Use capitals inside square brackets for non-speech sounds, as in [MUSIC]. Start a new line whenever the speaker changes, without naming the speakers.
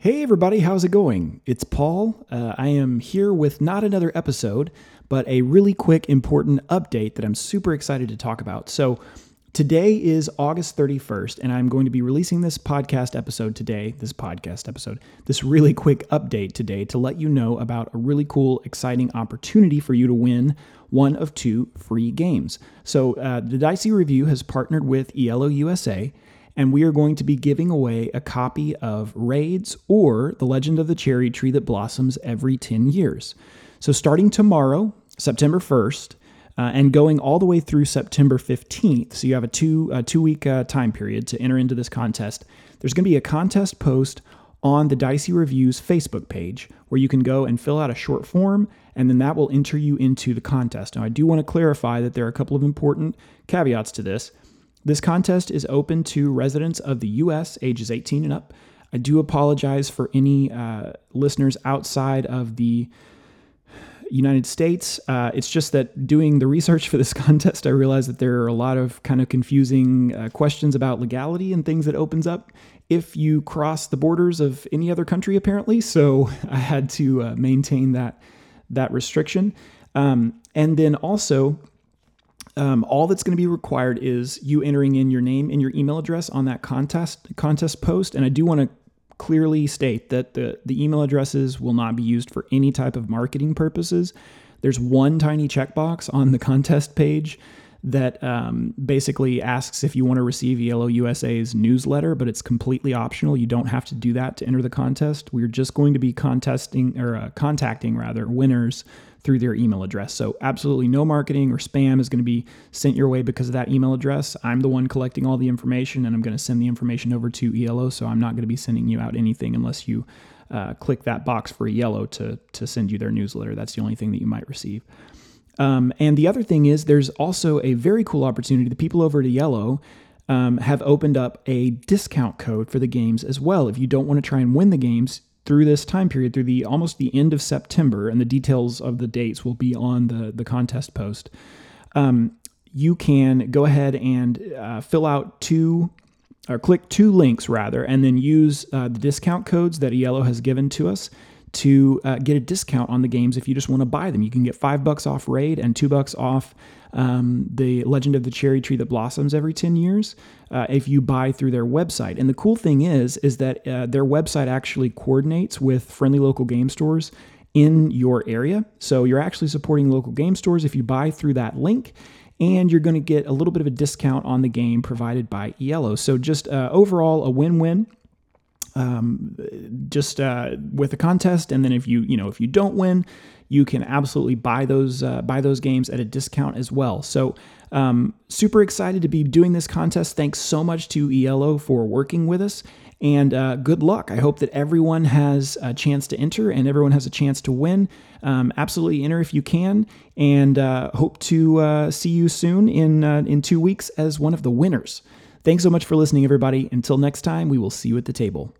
Hey, everybody, how's it going? It's Paul. Uh, I am here with not another episode, but a really quick, important update that I'm super excited to talk about. So, today is August 31st, and I'm going to be releasing this podcast episode today, this podcast episode, this really quick update today to let you know about a really cool, exciting opportunity for you to win one of two free games. So, uh, the Dicey Review has partnered with Iello USA and we are going to be giving away a copy of Raids or The Legend of the Cherry Tree That Blossoms every 10 years. So, starting tomorrow, September 1st, uh, and going all the way through September 15th, so you have a two, two week uh, time period to enter into this contest, there's going to be a contest post on the Dicey Reviews Facebook page where you can go and fill out a short form, and then that will enter you into the contest. Now, I do want to clarify that there are a couple of important caveats to this. This contest is open to residents of the U.S. ages 18 and up. I do apologize for any uh, listeners outside of the United States. Uh, it's just that doing the research for this [LAUGHS] contest, I realized that there are a lot of kind of confusing uh, questions about legality and things that opens up if you cross the borders of any other country, apparently. So [LAUGHS] I had to uh, maintain that that restriction. Um, and then also, um, all that's going to be required is you entering in your name and your email address on that contest contest post. And I do want to clearly state that the the email addresses will not be used for any type of marketing purposes. There's one tiny checkbox on the contest page that um, basically asks if you want to receive Iello USA's newsletter, but it's completely optional. You don't have to do that to enter the contest. We're just going to be contesting or uh, contacting rather winners through their email address. So, absolutely no marketing or spam is going to be sent your way because of that email address. I'm the one collecting all the information and I'm going to send the information over to Iello. So, I'm not going to be sending you out anything unless you uh, click that box for Iello to, to send you their newsletter. That's the only thing that you might receive. Um, and the other thing is, there's also a very cool opportunity. The people over at Iello um, have opened up a discount code for the games as well. If you don't want to try and win the games, through this time period, through the almost the end of September, and the details of the dates will be on the the contest post. Um, you can go ahead and uh, fill out two or click two links rather, and then use uh, the discount codes that Iello has given to us to uh, get a discount on the games if you just want to buy them. You can get five bucks off Raid and two bucks off um, the Legend of the Cherry Tree that blossoms every 10 years uh, if you buy through their website. And the cool thing is, is that uh, their website actually coordinates with friendly local game stores in your area. So you're actually supporting local game stores if you buy through that link and you're going to get a little bit of a discount on the game provided by Iello. So just uh, overall a win-win um, just uh, with a contest. And then if you you know if you don't win, you can absolutely buy those uh, buy those games at a discount as well. So um, super excited to be doing this contest. Thanks so much to Iello for working with us. And uh, good luck. I hope that everyone has a chance to enter and everyone has a chance to win. Um, absolutely enter if you can, and uh, hope to uh, see you soon in uh, in two weeks as one of the winners. Thanks so much for listening, everybody. Until next time, we will see you at the table.